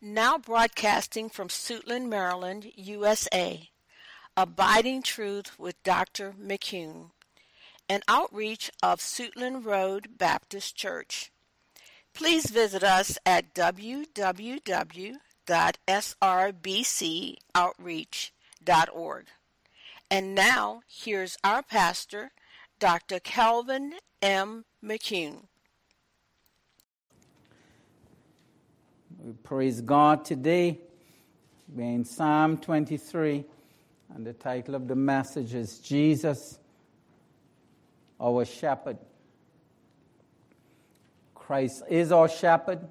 Now broadcasting from Suitland, Maryland, USA. Abiding Truth with Dr. McCune, an outreach of Suitland Road Baptist Church. Please visit us at www.srbcoutreach.org. And now, here's our pastor, Dr. Calvin M. McCune. We praise God today. We're in Psalm 23, and the title of the message is Jesus, our shepherd. Christ is our shepherd.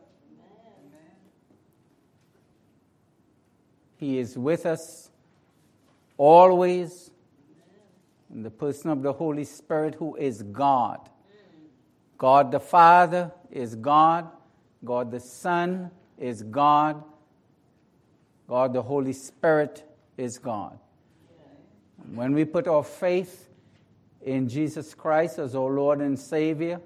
He is with us always in the person of the Holy Spirit, who is God. God the Father is God. God the Son is God. God the Holy Spirit is God. When we put our faith in Jesus Christ as our Lord and Savior,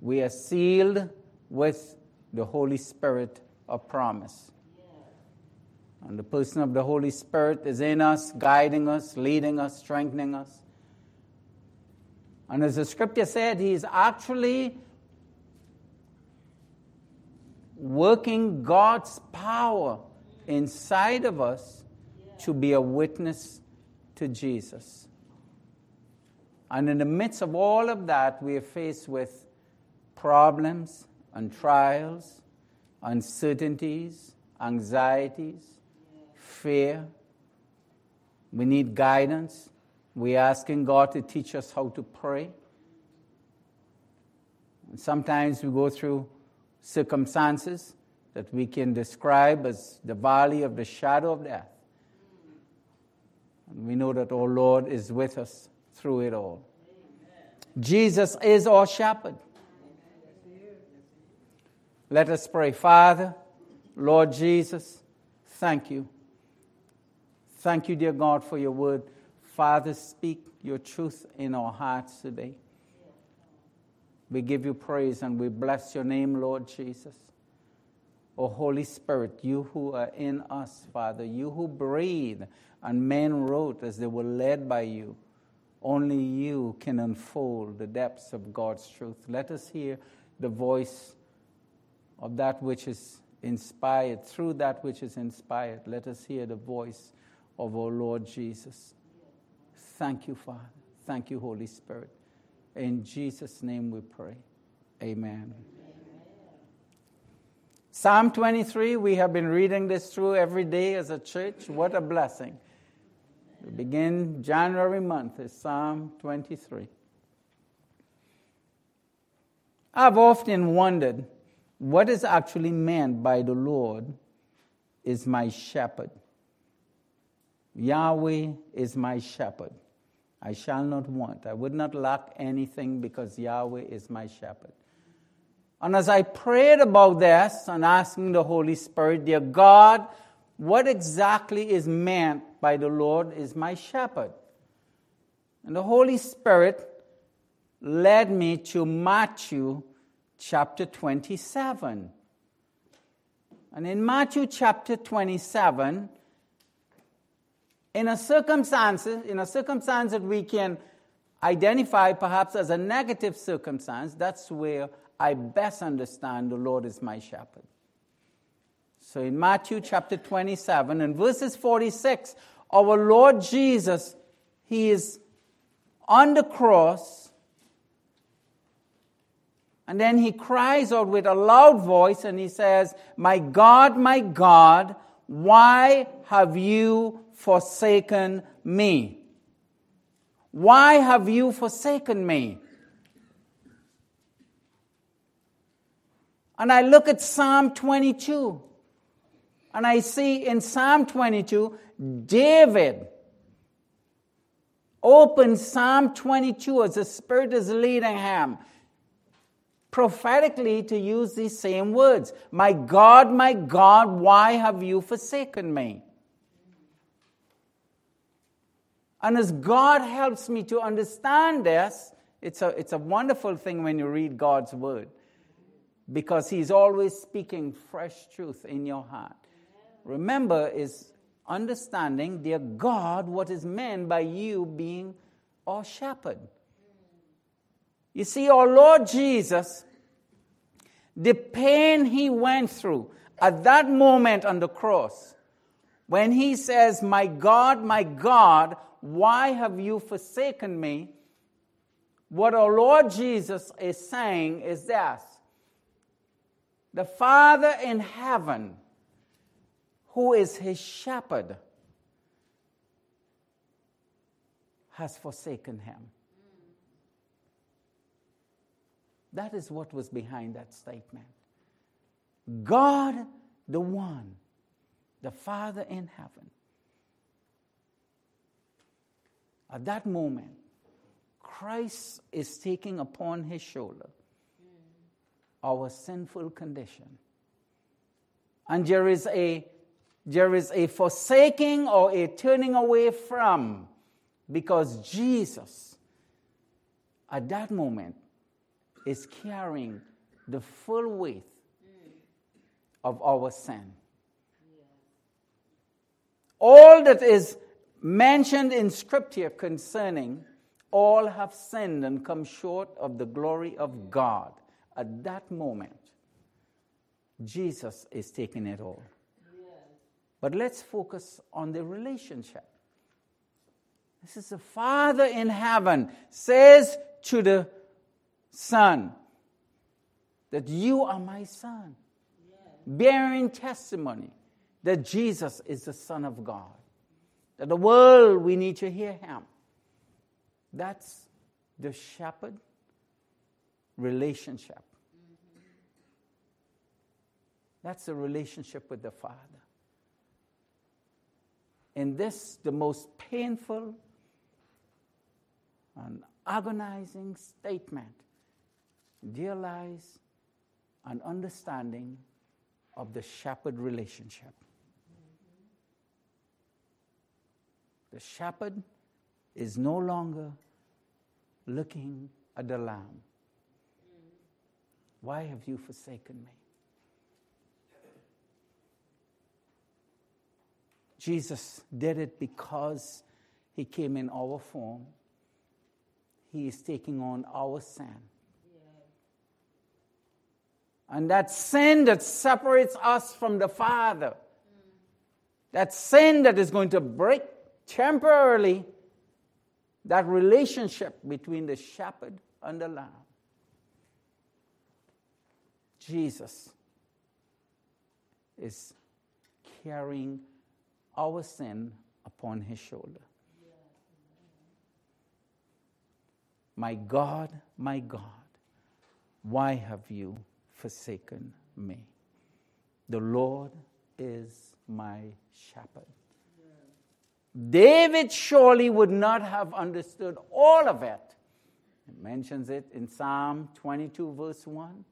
we are sealed with the Holy Spirit of promise. And the person of the Holy Spirit is in us, guiding us, leading us, strengthening us. And as the scripture said, he is actually working God's power inside of us to be a witness to Jesus. And in the midst of all of that, we are faced with problems and trials, uncertainties, anxieties, fear. We need guidance. We're asking God to teach us how to pray. And sometimes we go through circumstances that we can describe as the valley of the shadow of death. And we know that our Lord is with us through it all. Jesus is our shepherd. Let us pray. Father, Lord Jesus, thank you. Thank you, dear God, for your word. Father, speak your truth in our hearts today. We give you praise and we bless your name, Lord Jesus. O Holy Spirit, you who are in us, Father, you who breathe and men wrote as they were led by you, only you can unfold the depths of God's truth. Let us hear the voice of that which is inspired, through that which is inspired. Let us hear the voice of our Lord Jesus. Thank you, Father. Thank you, Holy Spirit. In Jesus' name we pray. Amen. Amen. Psalm 23, we have been reading this through every day as a church. What a blessing. We begin January month is Psalm 23. I've often wondered what is actually meant by the Lord is my shepherd. Yahweh is my shepherd. I shall not want. I would not lack anything because Yahweh is my shepherd. And as I prayed about this and asking the Holy Spirit, dear God, what exactly is meant by the Lord is my shepherd? And the Holy Spirit led me to Matthew chapter 27. And in Matthew chapter 27, in a circumstance, in a circumstance that we can identify perhaps as a negative circumstance, that's where I best understand the Lord is my shepherd. So in Matthew chapter 27 and verses 46, our Lord Jesus, He is on the cross, and then He cries out with a loud voice and He says, My God, my God, why have you forsaken me? Why have you forsaken me? And I look at Psalm 22, and I see in Psalm 22, David opens Psalm 22 as the Spirit is leading him prophetically to use these same words My God, my God, why have you forsaken me? And as God helps me to understand this, it's a, it's a wonderful thing when you read God's word. because He's always speaking fresh truth in your heart. Remember, is understanding, dear God, what is meant by you being our shepherd. You see, our Lord Jesus, the pain He went through at that moment on the cross, when He says, My God, my God, why have you forsaken me? What our Lord Jesus is saying is this the Father in heaven, who is his shepherd, has forsaken him. That is what was behind that statement. God, the one, the Father in heaven, at that moment, Christ is taking upon his shoulder our sinful condition. And there is a there is a forsaking or a turning away from because Jesus at that moment is carrying the full weight of our sin. All that is mentioned in Scripture concerning all have sinned and come short of the glory of God at that moment, Jesus is taking it all. But let's focus on the relationship. This is the Father in heaven says to the Son that you are my Son, bearing testimony that Jesus is the Son of God. That the world, we need to hear Him. That's the shepherd relationship. That's the relationship with the Father. And this, the most painful and agonizing statement, there lies an understanding of the shepherd relationship. The shepherd is no longer looking at the lamb. Why have you forsaken me? Jesus did it because he came in our form. He is taking on our sin. And that sin that separates us from the Father, that sin that is going to break temporarily that relationship between the shepherd and the lamb. Jesus is carrying our sin upon his shoulder. My God, my God, why have you forsaken me? The Lord is my shepherd. David surely would not have understood all of it. It mentions it in Psalm 22, verse 1,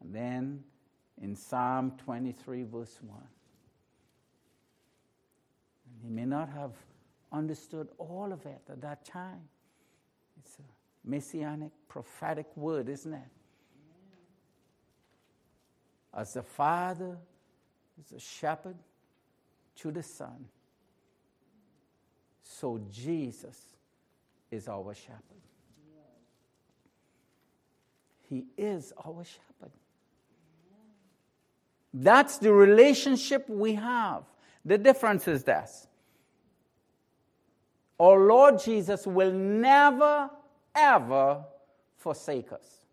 and then in Psalm 23, verse 1. He may not have understood all of it at that time. It's a messianic, prophetic word, isn't it? As the Father is a shepherd to the Son, so Jesus is our shepherd. He is our shepherd. That's the relationship we have. The difference is this our Lord Jesus will never, ever forsake us.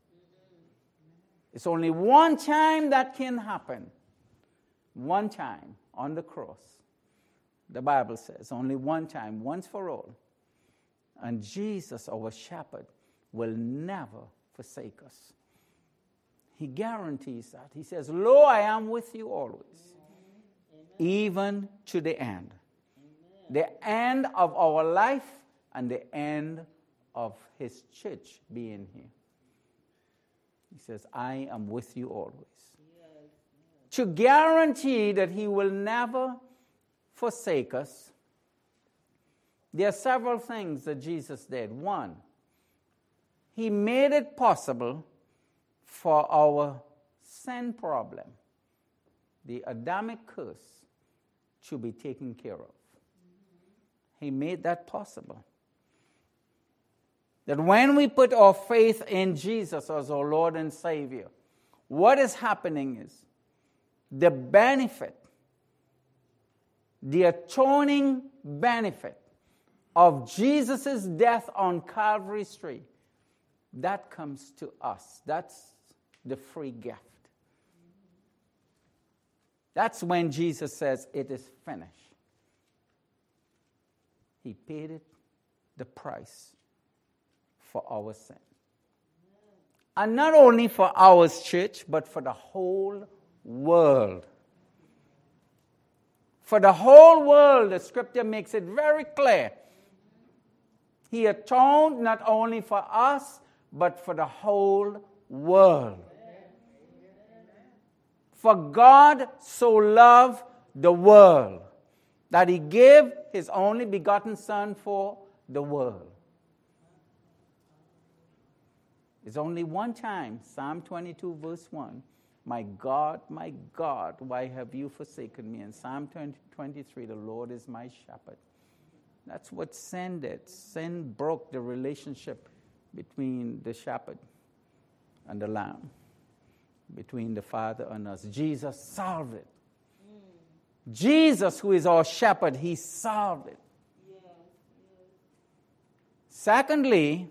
It's only one time that can happen. One time on the cross. The Bible says only one time, once for all. And Jesus, our shepherd, will never forsake us. He guarantees that. He says, Lo, I am with you always even to the end. The end of our life and the end of his church being here. He says, I am with you always. To guarantee that he will never forsake us, there are several things that Jesus did. One, he made it possible for our sin problem, the Adamic curse, to be taken care of. He made that possible. That when we put our faith in Jesus as our Lord and Savior, what is happening is the benefit, the atoning benefit of Jesus' death on Calvary's tree, that comes to us. That's the free gift. That's when Jesus says, It is finished. He paid it, the price for our sin. And not only for our church, but for the whole world. For the whole world, the scripture makes it very clear. He atoned not only for us, but for the whole world. For God so loved the world that he gave his only begotten Son for the world. It's only one time, Psalm 22, verse 1. My God, my God, why have you forsaken me? And Psalm 20, 23, the Lord is my shepherd. That's what sin did. Sin broke the relationship between the shepherd and the lamb between the Father and us. Jesus solved it. Mm. Jesus, who is our shepherd, he solved it. Yes. Secondly,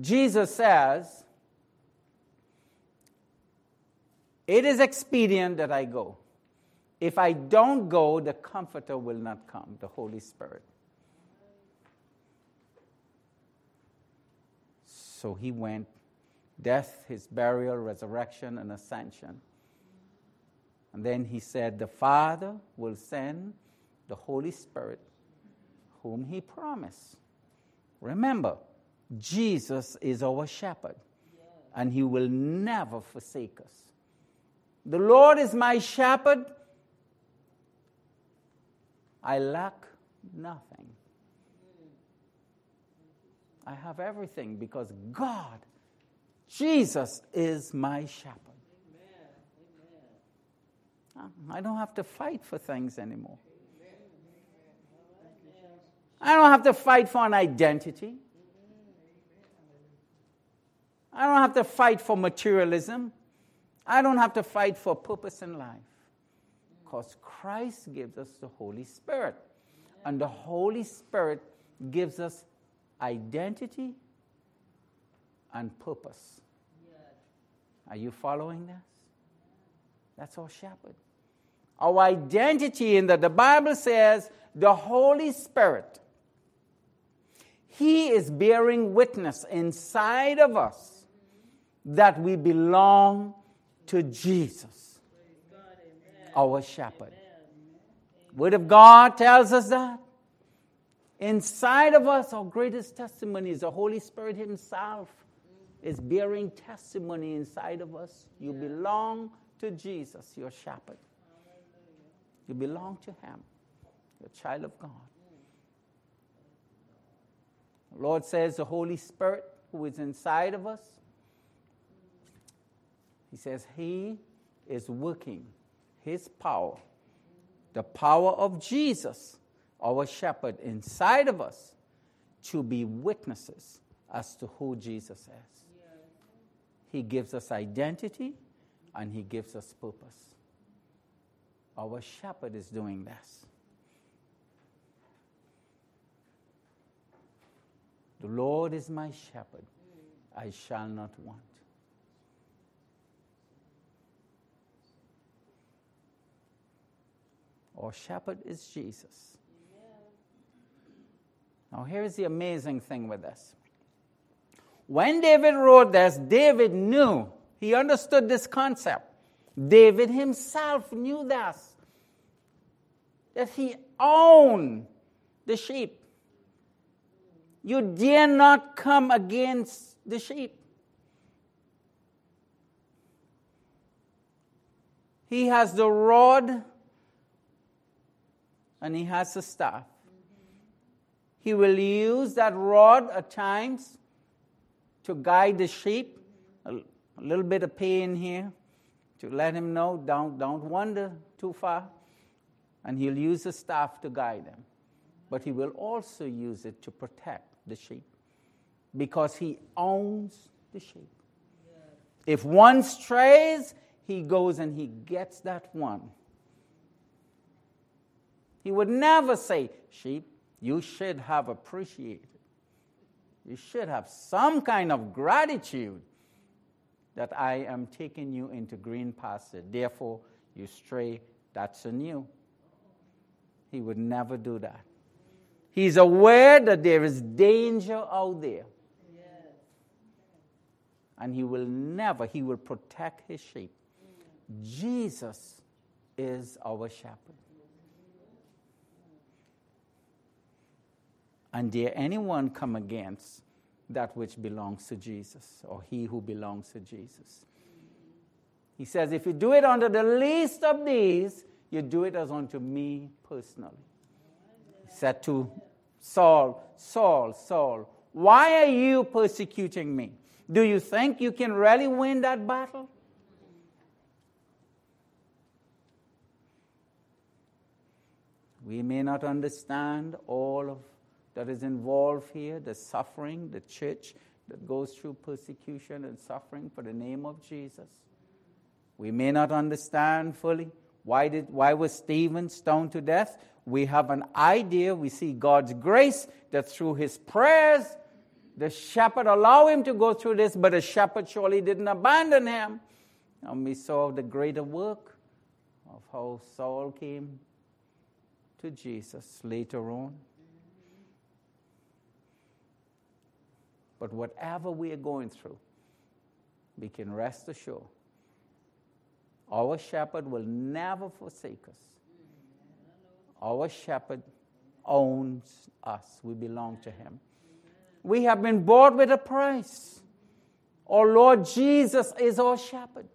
Jesus says, It is expedient that I go. If I don't go, the Comforter will not come, the Holy Spirit. So he went death, his burial, resurrection, and ascension. And then he said, The Father will send the Holy Spirit, whom he promised. Remember, Jesus is our shepherd, and he will never forsake us. The Lord is my shepherd. I lack nothing. I have everything because God Jesus is my shepherd. I don't have to fight for things anymore. I don't have to fight for an identity. I don't have to fight for materialism. I don't have to fight for purpose in life. Because Christ gives us the Holy Spirit. And the Holy Spirit gives us identity and purpose. Are you following this? That's our shepherd. Our identity in that the Bible says the Holy Spirit, He is bearing witness inside of us that we belong to Jesus, our shepherd. Word of God tells us that. Inside of us, our greatest testimony is the Holy Spirit Himself is bearing testimony inside of us. You belong to Jesus, your shepherd. You belong to Him, you're child of God. The Lord says the Holy Spirit who is inside of us, He says He is working His power, the power of Jesus, our shepherd, inside of us to be witnesses as to who Jesus is. He gives us identity and He gives us purpose. Our shepherd is doing this. The Lord is my shepherd, I shall not want. Our shepherd is Jesus. Now, here's the amazing thing with this when David wrote this, David knew, he understood this concept. David himself knew this, that he owned the sheep. You dare not come against the sheep. He has the rod and he has a staff. He will use that rod at times to guide the sheep. A little bit of pain here. to let him know don't, don't wander too far. And he'll use the staff to guide him. But he will also use it to protect the sheep because he owns the sheep. If one strays, he goes and he gets that one. He would never say, Sheep, you should have appreciated. You should have some kind of gratitude that I am taking you into green pasture. Therefore, you stray, that's on you. He would never do that. He's aware that there is danger out there. And he will never, he will protect his sheep. Jesus is our shepherd. And dare anyone come against that which belongs to Jesus or he who belongs to Jesus? He says, if you do it unto the least of these, you do it as unto me personally. He said to Saul, Saul, Saul, why are you persecuting me? Do you think you can really win that battle? We may not understand all of that is involved here, the suffering, the church that goes through persecution and suffering for the name of Jesus. We may not understand fully why, did, why was Stephen stoned to death. We have an idea. We see God's grace that through his prayers, the shepherd allowed him to go through this, but the shepherd surely didn't abandon him. And we saw the greater work of how Saul came to Jesus later on. But whatever we are going through, we can rest assured our shepherd will never forsake us. Our shepherd owns us, we belong to him. We have been bought with a price. Our Lord Jesus is our shepherd.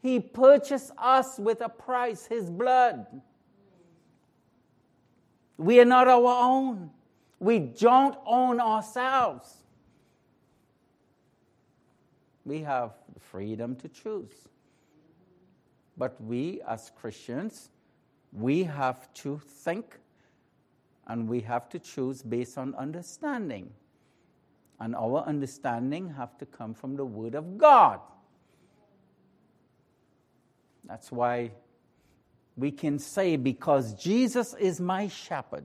He purchased us with a price, His blood. We are not our own. We don't own ourselves we have freedom to choose. But we, as Christians, we have to think and we have to choose based on understanding. And our understanding have to come from the Word of God. That's why we can say, because Jesus is my shepherd,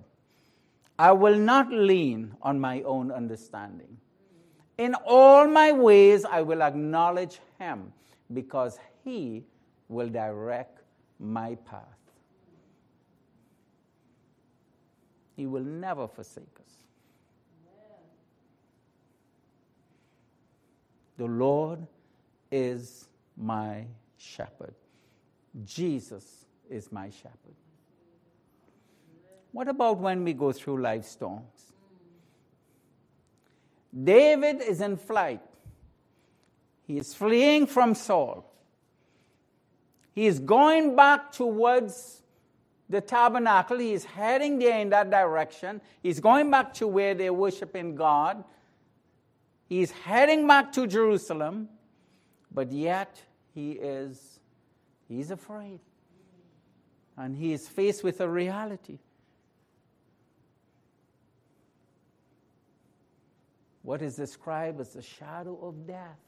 I will not lean on my own understanding. In all my ways, I will acknowledge him because he will direct my path. He will never forsake us. The Lord is my shepherd. Jesus is my shepherd. What about when we go through life storms? David is in flight. He is fleeing from Saul. He is going back towards the tabernacle. He is heading there in that direction. He's going back to where they're worshiping God. He's heading back to Jerusalem, but yet he is he's afraid. And he is faced with a reality. What is described as the shadow of death.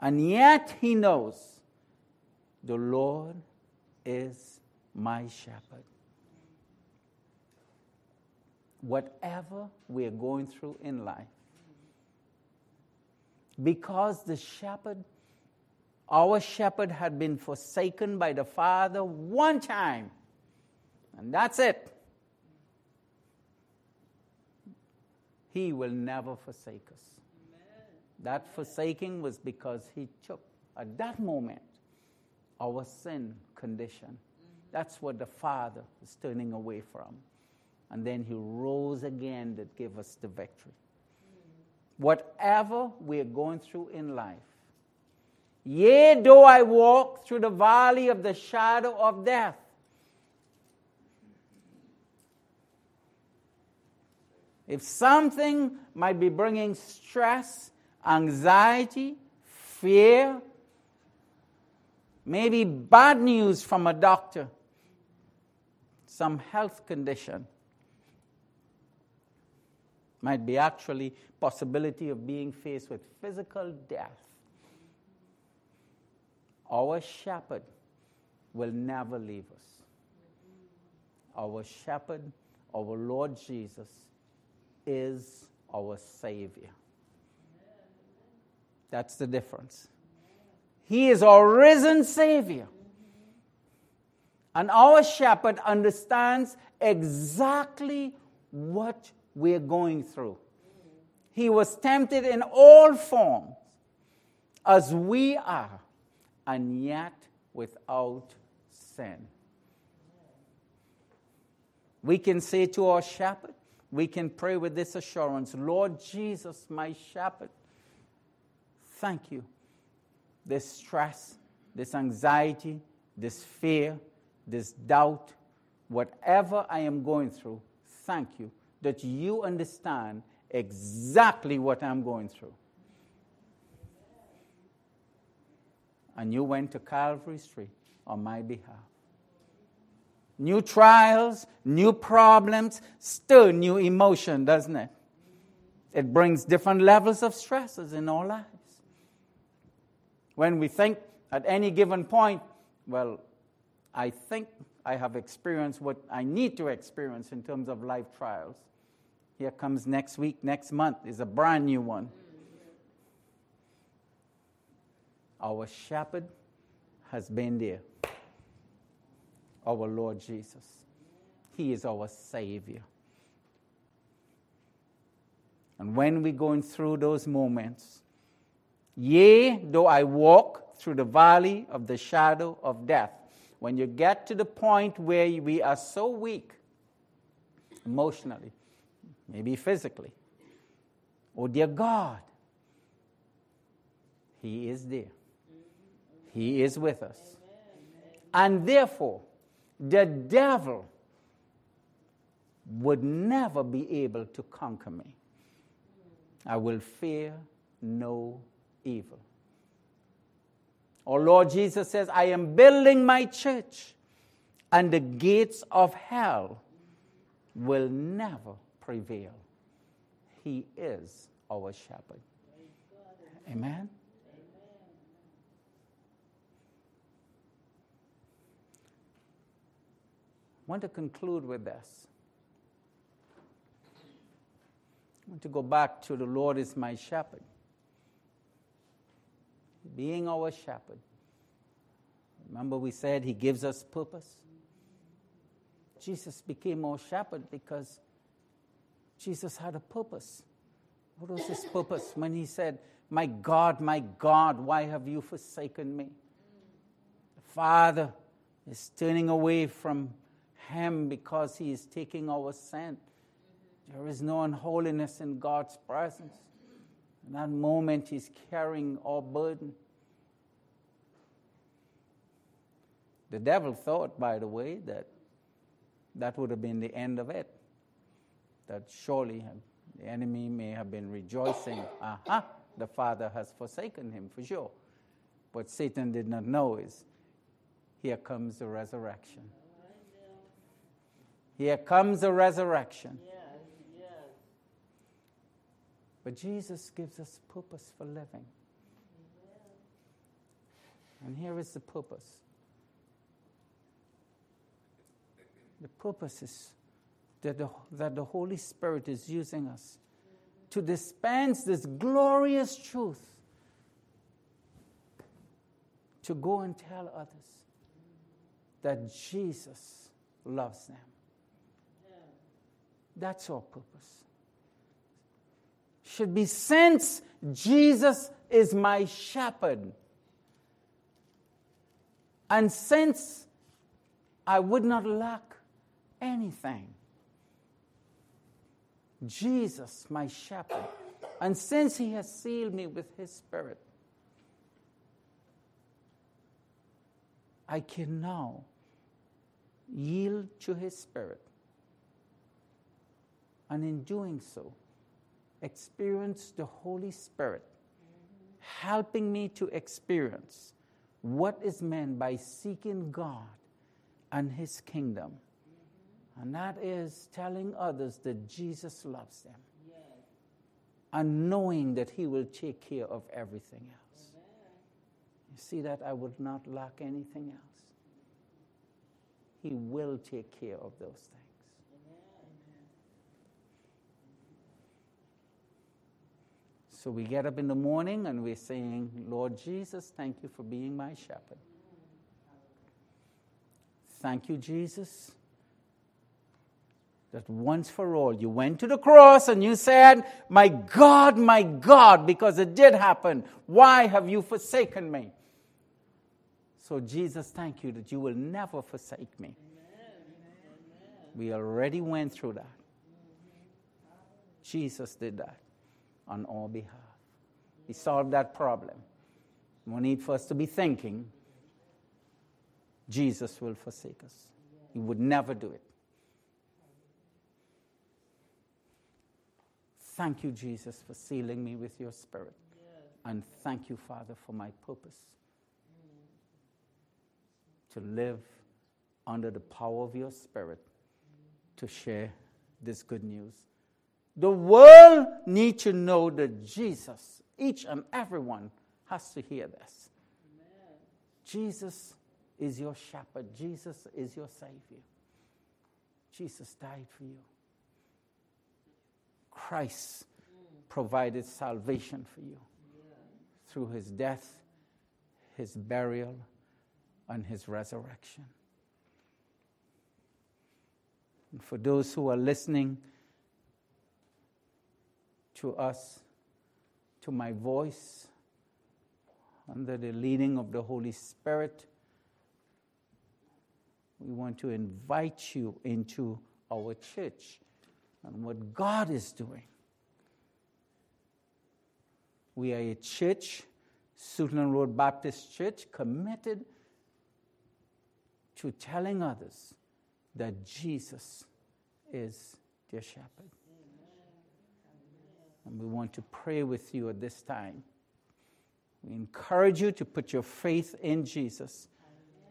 And yet he knows the Lord is my shepherd. Whatever we're going through in life, because the shepherd, our shepherd, had been forsaken by the Father one time, and that's it. He will never forsake us. Amen. That forsaking was because He took, at that moment, our sin condition. Mm-hmm. That's what the Father is turning away from. And then He rose again that gave us the victory. Mm-hmm. Whatever we're going through in life, yea, though I walk through the valley of the shadow of death, If something might be bringing stress, anxiety, fear, maybe bad news from a doctor, some health condition. Might be actually possibility of being faced with physical death. Our shepherd will never leave us. Our shepherd, our Lord Jesus, is our Savior. That's the difference. He is our risen Savior. And our shepherd understands exactly what we're going through. He was tempted in all forms as we are, and yet without sin. We can say to our shepherd, we can pray with this assurance Lord Jesus, my shepherd, thank you. This stress, this anxiety, this fear, this doubt, whatever I am going through, thank you that you understand exactly what I'm going through. And you went to Calvary's tree on my behalf. New trials, new problems, still new emotion, doesn't it? It brings different levels of stresses in our lives. When we think at any given point, well, I think I have experienced what I need to experience in terms of life trials. Here comes next week, next month is a brand new one. Our shepherd has been there. Our Lord Jesus. He is our Savior. And when we're going through those moments, yea, though I walk through the valley of the shadow of death, when you get to the point where we are so weak emotionally, maybe physically. Oh, dear God, He is there. He is with us. And therefore, the devil would never be able to conquer me. I will fear no evil. Our Lord Jesus says, I am building my church, and the gates of hell will never prevail. He is our shepherd. Amen. Want to conclude with this. I want to go back to the Lord is my shepherd. Being our shepherd. Remember, we said he gives us purpose? Jesus became our shepherd because Jesus had a purpose. What was his purpose when he said, My God, my God, why have you forsaken me? The Father is turning away from him because he is taking our sin. There is no unholiness in God's presence. In that moment, he's carrying our burden. The devil thought, by the way, that that would have been the end of it that surely the enemy may have been rejoicing, aha, the Father has forsaken him for sure. What Satan did not know is here comes the resurrection. Here comes the resurrection. But Jesus gives us purpose for living. And here is the purpose. The purpose is that the, that the Holy Spirit is using us to dispense this glorious truth to go and tell others that Jesus loves them. That's our purpose. Should be since Jesus is my shepherd. And since I would not lack anything, Jesus, my shepherd. And since he has sealed me with his spirit, I can now yield to his spirit. And in doing so, experience the Holy Spirit helping me to experience what is meant by seeking God and His kingdom. And that is telling others that Jesus loves them yes. and knowing that He will take care of everything else. Amen. You see that I would not lack anything else. He will take care of those things. So we get up in the morning and we're saying, Lord Jesus, thank you for being my shepherd. Thank you, Jesus, that once for all you went to the cross and you said, My God, my God, because it did happen, why have you forsaken me? So, Jesus, thank you that you will never forsake me. We already went through that. Jesus did that on our behalf. He solved that problem. No need for us to be thinking Jesus will forsake us. He would never do it. Thank you, Jesus, for sealing me with your spirit. And thank you, Father, for my purpose to live under the power of your spirit to share this good news. The world needs to know that Jesus, each and everyone, has to hear this. Amen. Jesus is your shepherd, Jesus is your Savior. Jesus died for you. Christ provided salvation for you through his death, his burial, and his resurrection. And for those who are listening, to us, to my voice, under the leading of the Holy Spirit. We want to invite you into our church and what God is doing. We are a church, Suitland Road Baptist Church, committed to telling others that Jesus is their shepherd. And we want to pray with you at this time. We encourage you to put your faith in Jesus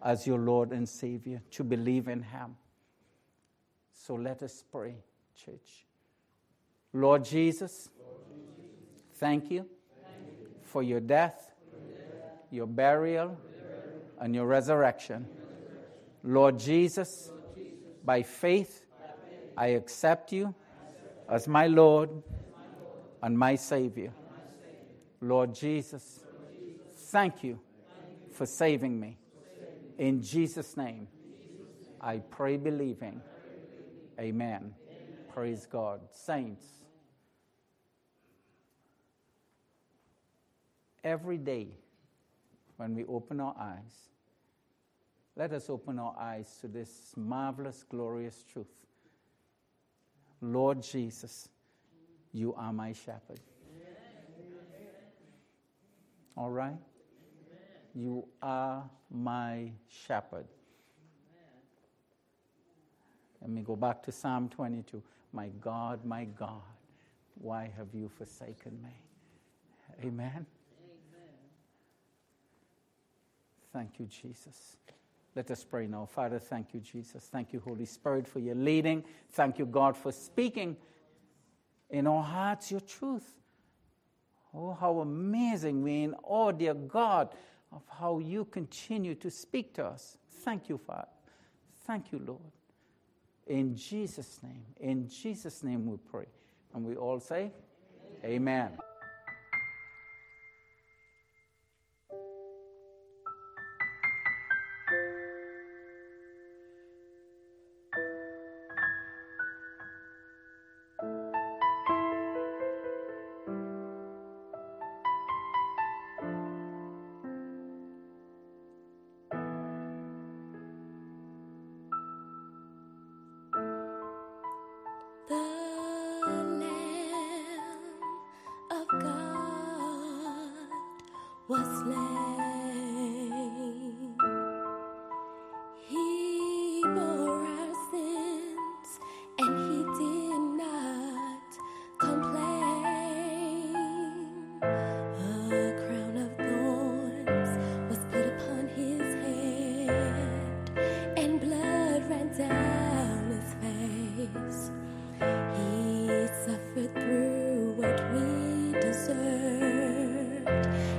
as your Lord and Savior, to believe in Him. So let us pray, church. Lord Jesus, thank you for your death, your burial, and your resurrection. Lord Jesus, by faith, I accept you as my Lord and my Savior. Lord Jesus, thank you for saving me. In Jesus' name, I pray believing. Amen. Praise God. Saints, every day when we open our eyes, let us open our eyes to this marvelous, glorious truth. Lord Jesus, you are my shepherd. All right? You are my shepherd. Let me go back to Psalm 22. My God, my God, why have you forsaken me? Amen. Amen. Thank you, Jesus. Let us pray now. Father, thank you, Jesus. Thank you, Holy Spirit, for your leading. Thank you, God, for speaking in our hearts your truth. Oh, how amazing we in awe, dear God, of how you continue to speak to us. Thank you, Father. Thank you, Lord. In Jesus' name, in Jesus' name we pray. And we all say, Amen. Amen. desert.